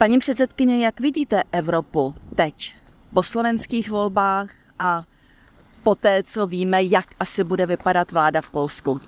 Paní předsedkyně, jak vidíte Evropu teď po slovenských volbách a po té, co víme, jak asi bude vypadat vláda v Polsku?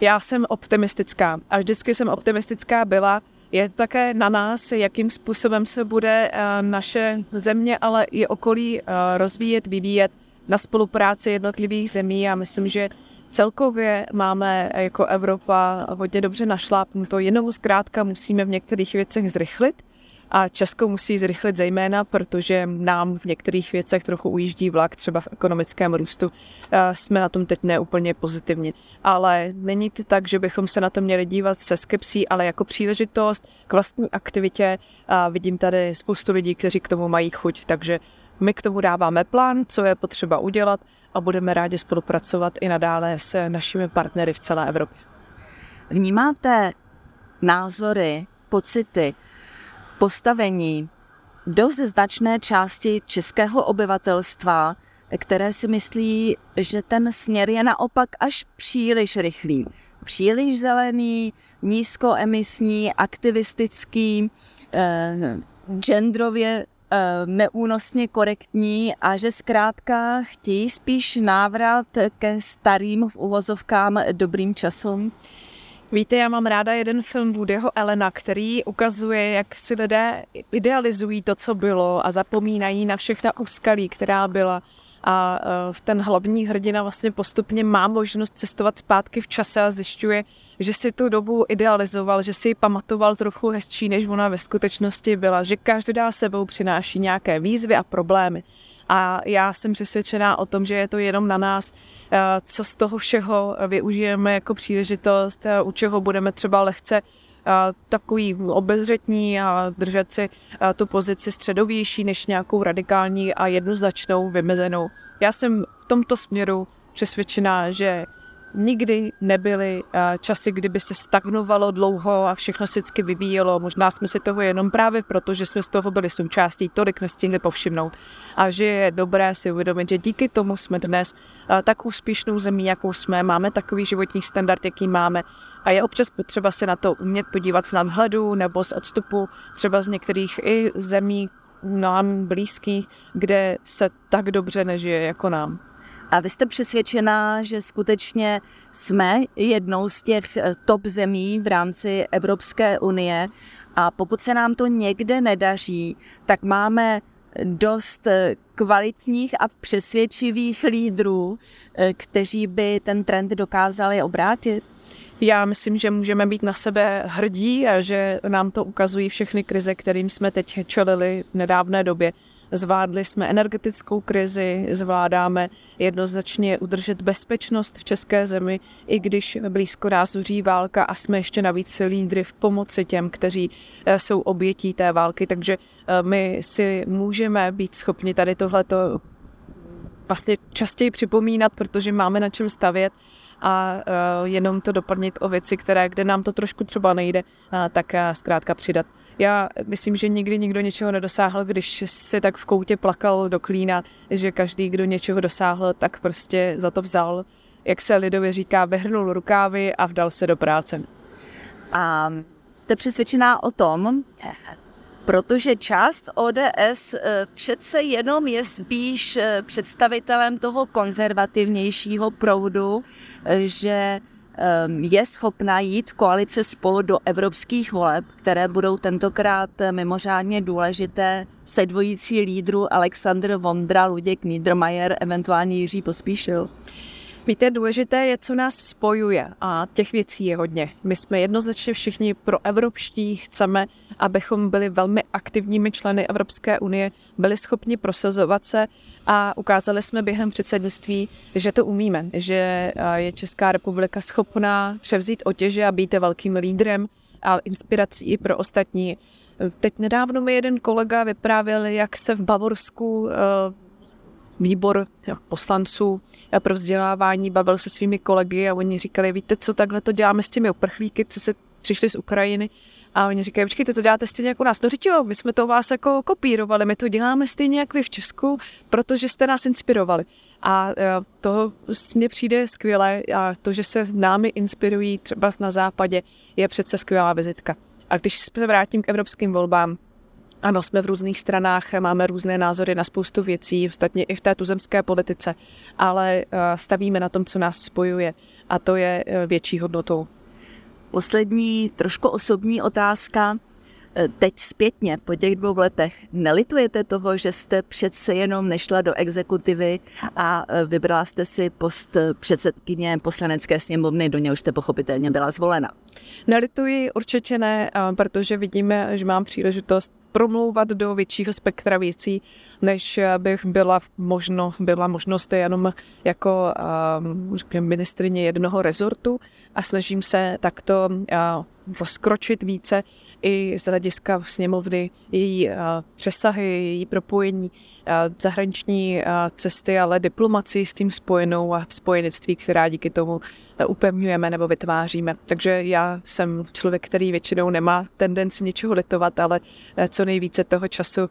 Já jsem optimistická a vždycky jsem optimistická byla. Je také na nás, jakým způsobem se bude eh, naše země, ale i okolí eh, rozvíjet, vyvíjet na spolupráci jednotlivých zemí a myslím, že celkově máme jako Evropa hodně dobře našlápnuto, jenom zkrátka musíme v některých věcech zrychlit a Česko musí zrychlit zejména, protože nám v některých věcech trochu ujíždí vlak, třeba v ekonomickém růstu. Jsme na tom teď neúplně pozitivně. Ale není to tak, že bychom se na to měli dívat se skepsí, ale jako příležitost k vlastní aktivitě. A vidím tady spoustu lidí, kteří k tomu mají chuť, takže my k tomu dáváme plán, co je potřeba udělat a budeme rádi spolupracovat i nadále s našimi partnery v celé Evropě. Vnímáte názory, pocity, postavení dost značné části českého obyvatelstva, které si myslí, že ten směr je naopak až příliš rychlý. Příliš zelený, nízkoemisní, aktivistický, eh, genderově eh, neúnosně korektní a že zkrátka chtějí spíš návrat ke starým v uvozovkám dobrým časům. Víte, já mám ráda jeden film Woodyho Elena, který ukazuje, jak si lidé idealizují to, co bylo a zapomínají na všechna úskalí, která byla. A v ten hlavní hrdina vlastně postupně má možnost cestovat zpátky v čase a zjišťuje, že si tu dobu idealizoval, že si ji pamatoval trochu hezčí, než ona ve skutečnosti byla, že každá sebou přináší nějaké výzvy a problémy. A já jsem přesvědčená o tom, že je to jenom na nás, eh, co z toho všeho využijeme jako příležitost, eh, u čeho budeme třeba lehce eh, takový obezřetní a držet si tu pozici středovější než nějakou radikální a jednoznačnou vymezenou. Já jsem v tomto směru přesvědčená, že nikdy nebyly časy, kdyby se stagnovalo dlouho a všechno se vždycky vyvíjelo. Možná jsme si toho jenom právě proto, že jsme z toho byli součástí, tolik nestihli povšimnout. A že je dobré si uvědomit, že díky tomu jsme dnes tak úspěšnou zemí, jakou jsme, máme takový životní standard, jaký máme. A je občas potřeba se na to umět podívat z nadhledu nebo z odstupu, třeba z některých i zemí nám blízkých, kde se tak dobře nežije jako nám. A vy jste přesvědčená, že skutečně jsme jednou z těch eh, top zemí v rámci Evropské unie a pokud se nám to někde nedaří, tak máme dost eh, kvalitních a přesvědčivých lídrů, eh, kteří by ten trend dokázali obrátit? Já myslím, že můžeme být na sebe hrdí a že nám to ukazují všechny krize, kterým jsme teď čelili v nedávné době. Zvládli jsme energetickou krizi, zvládáme jednoznačně udržet bezpečnost v české zemi, i když blízko nás zuří válka a jsme ještě navíc lídry v pomoci těm, kteří eh, jsou obětí té války. Takže eh, my si můžeme být schopni tady tohleto vlastně častěji připomínat, protože máme na čem stavět a uh, jenom to doplnit o věci, které, kde nám to trošku třeba nejde, uh, tak uh, zkrátka přidat. Já myslím, že nikdy nikdo něčeho nedosáhl, když si tak v koutě plakal do klína, že každý, kdo něčeho dosáhl, tak prostě za to vzal, jak se lidově říká, vyhrnul rukávy a vdal se do práce. A jste přesvědčená o tom, protože část ODS eh, přece jenom je spíš eh, představitelem toho konzervativnějšího proudu, eh, že je schopna jít koalice spolu do evropských voleb, které budou tentokrát mimořádně důležité se dvojící lídru Aleksandr Vondra, Luděk Niedermayer, eventuálně Jiří Pospíšil. Víte, důležité je, co nás spojuje a těch věcí je hodně. My jsme jednoznačně všichni pro evropští, chceme, abychom byli velmi aktivními členy Evropské unie, byli schopni prosazovat se a ukázali jsme během předsednictví, že to umíme, že je Česká republika schopná převzít otěže a být velkým lídrem a inspirací i pro ostatní. Teď nedávno mi jeden kolega vyprávěl, jak se v Bavorsku výbor poslanců pro vzdělávání bavil se svými kolegy a oni říkali, víte co, takhle to děláme s těmi uprchlíky, co se přišli z Ukrajiny. A oni říkají, počkejte, to děláte stejně jako nás. No říct, jo, my jsme to vás jako kopírovali, my to děláme stejně jako vy v Česku, protože jste nás inspirovali. A e, to mně přijde skvěle a to, že se námi inspirují třeba na západě, je přece skvělá vizitka. A když se vrátím k evropským volbám, ano, jsme v různých stranách, máme různé názory na spoustu věcí, ostatně i v té tuzemské politice, ale eh, stavíme na tom, co nás spojuje a to je eh, větší hodnotou. Poslední, trošku osobní otázka. Eh, teď zpětně, po těch dvou letech, nelitujete toho, že jste přece jenom nešla do exekutivy a vybrala jste si post předsedkyně poslanecké sněmovny, do něj jste pochopitelně byla zvolena? Nelituji určitě ne, protože vidíme, že mám příležitost promlouvat do většího spektra věcí, než bych byla možno, byla možnost jenom jako um, ministrině jednoho rezortu. A snažím se takto uh, rozkročit více i z hlediska sněmovny, její uh, přesahy, její propojení, uh, zahraniční uh, cesty, ale diplomaci s tím spojenou a spojenectví, která díky tomu upevňujeme nebo vytváříme. Takže já jsem člověk, který většinou nemá tendenci něčeho litovat, ale co nejvíce toho času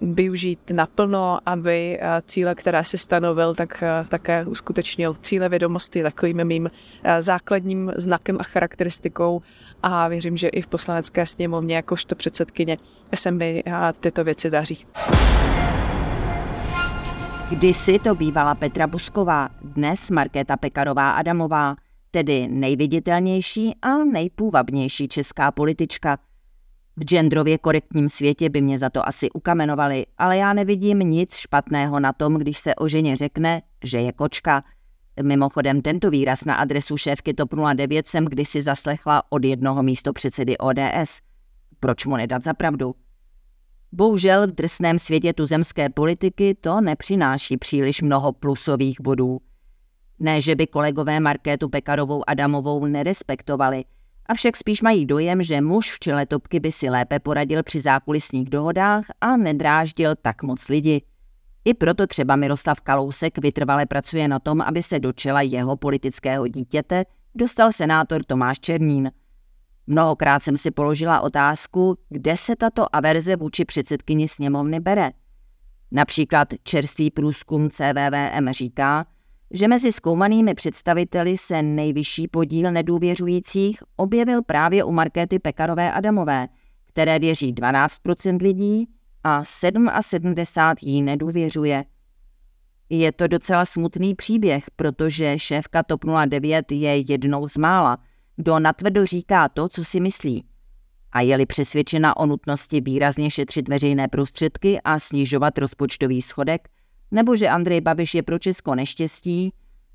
využít naplno, aby cíle, které si stanovil, tak také uskutečnil. Cíle vědomosti takovým mým základním znakem a charakteristikou a věřím, že i v poslanecké sněmovně jakožto předsedkyně se mi tyto věci daří. Kdysi to bývala Petra Busková, dnes Markéta Pekarová Adamová, tedy nejviditelnější a nejpůvabnější česká politička – v genderově korektním světě by mě za to asi ukamenovali, ale já nevidím nic špatného na tom, když se o ženě řekne, že je kočka. Mimochodem tento výraz na adresu šéfky TOP 09 jsem kdysi zaslechla od jednoho místo předsedy ODS. Proč mu nedat za pravdu? Bohužel v drsném světě tuzemské politiky to nepřináší příliš mnoho plusových bodů. Ne, že by kolegové Markétu Pekarovou Adamovou nerespektovali – Avšak spíš mají dojem, že muž v čele topky by si lépe poradil při zákulisních dohodách a nedráždil tak moc lidi. I proto třeba Miroslav Kalousek vytrvale pracuje na tom, aby se do čela jeho politického dítěte dostal senátor Tomáš Černín. Mnohokrát jsem si položila otázku, kde se tato averze vůči předsedkyni sněmovny bere. Například čerstvý průzkum CVVM říká, že mezi zkoumanými představiteli se nejvyšší podíl nedůvěřujících objevil právě u Markéty Pekarové Adamové, které věří 12% lidí a 77 jí nedůvěřuje. Je to docela smutný příběh, protože šéfka TOP 09 je jednou z mála, kdo natvrdo říká to, co si myslí. A je-li přesvědčena o nutnosti výrazně šetřit veřejné prostředky a snižovat rozpočtový schodek, nebo že Andrej Babiš je pro Česko neštěstí,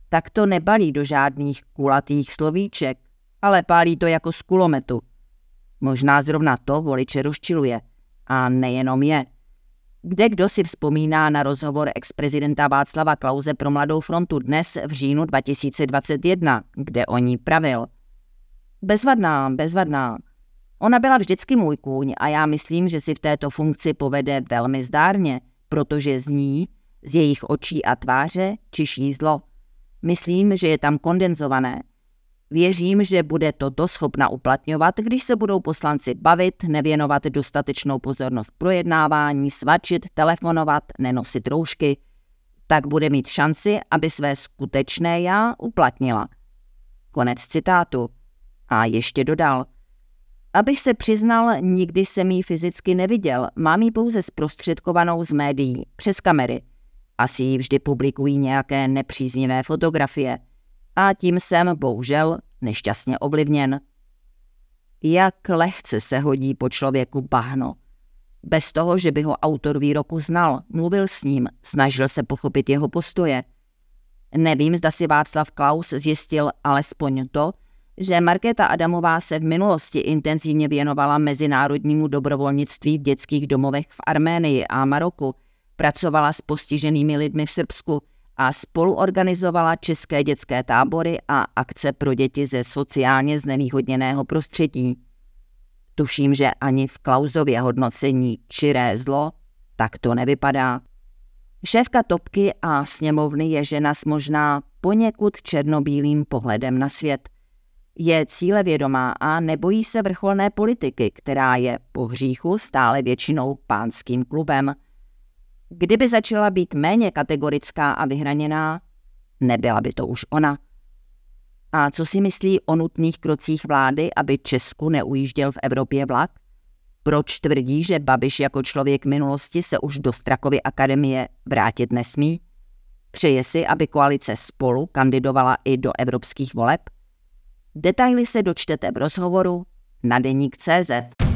tak to nebalí do žádných kulatých slovíček, ale pálí to jako z kulometu. Možná zrovna to voliče rozčiluje. A nejenom je. Kde kdo si vzpomíná na rozhovor ex-prezidenta Václava Klauze pro Mladou frontu dnes v říjnu 2021, kde o ní pravil. Bezvadná, bezvadná. Ona byla vždycky můj kůň a já myslím, že si v této funkci povede velmi zdárně, protože z ní z jejich očí a tváře čiší zlo. Myslím, že je tam kondenzované. Věřím, že bude toto schopna uplatňovat, když se budou poslanci bavit, nevěnovat dostatečnou pozornost projednávání, svačit, telefonovat, nenosit roušky. Tak bude mít šanci, aby své skutečné já uplatnila. Konec citátu. A ještě dodal. Abych se přiznal, nikdy jsem jí fyzicky neviděl, mám ji pouze zprostředkovanou z médií, přes kamery – asi jí vždy publikují nějaké nepříznivé fotografie. A tím jsem, bohužel, nešťastně ovlivněn. Jak lehce se hodí po člověku bahno. Bez toho, že by ho autor výroku znal, mluvil s ním, snažil se pochopit jeho postoje. Nevím, zda si Václav Klaus zjistil alespoň to, že Markéta Adamová se v minulosti intenzivně věnovala mezinárodnímu dobrovolnictví v dětských domovech v Arménii a Maroku, pracovala s postiženými lidmi v Srbsku a spoluorganizovala české dětské tábory a akce pro děti ze sociálně znevýhodněného prostředí. Tuším, že ani v Klausově hodnocení čiré zlo tak to nevypadá. Šéfka Topky a sněmovny je žena s možná poněkud černobílým pohledem na svět. Je cílevědomá a nebojí se vrcholné politiky, která je po hříchu stále většinou pánským klubem. Kdyby začala být méně kategorická a vyhraněná, nebyla by to už ona. A co si myslí o nutných krocích vlády, aby Česku neujížděl v Evropě vlak? Proč tvrdí, že Babiš jako člověk minulosti se už do Strakovy akademie vrátit nesmí? Přeje si, aby koalice spolu kandidovala i do evropských voleb? Detaily se dočtete v rozhovoru na deník CZ.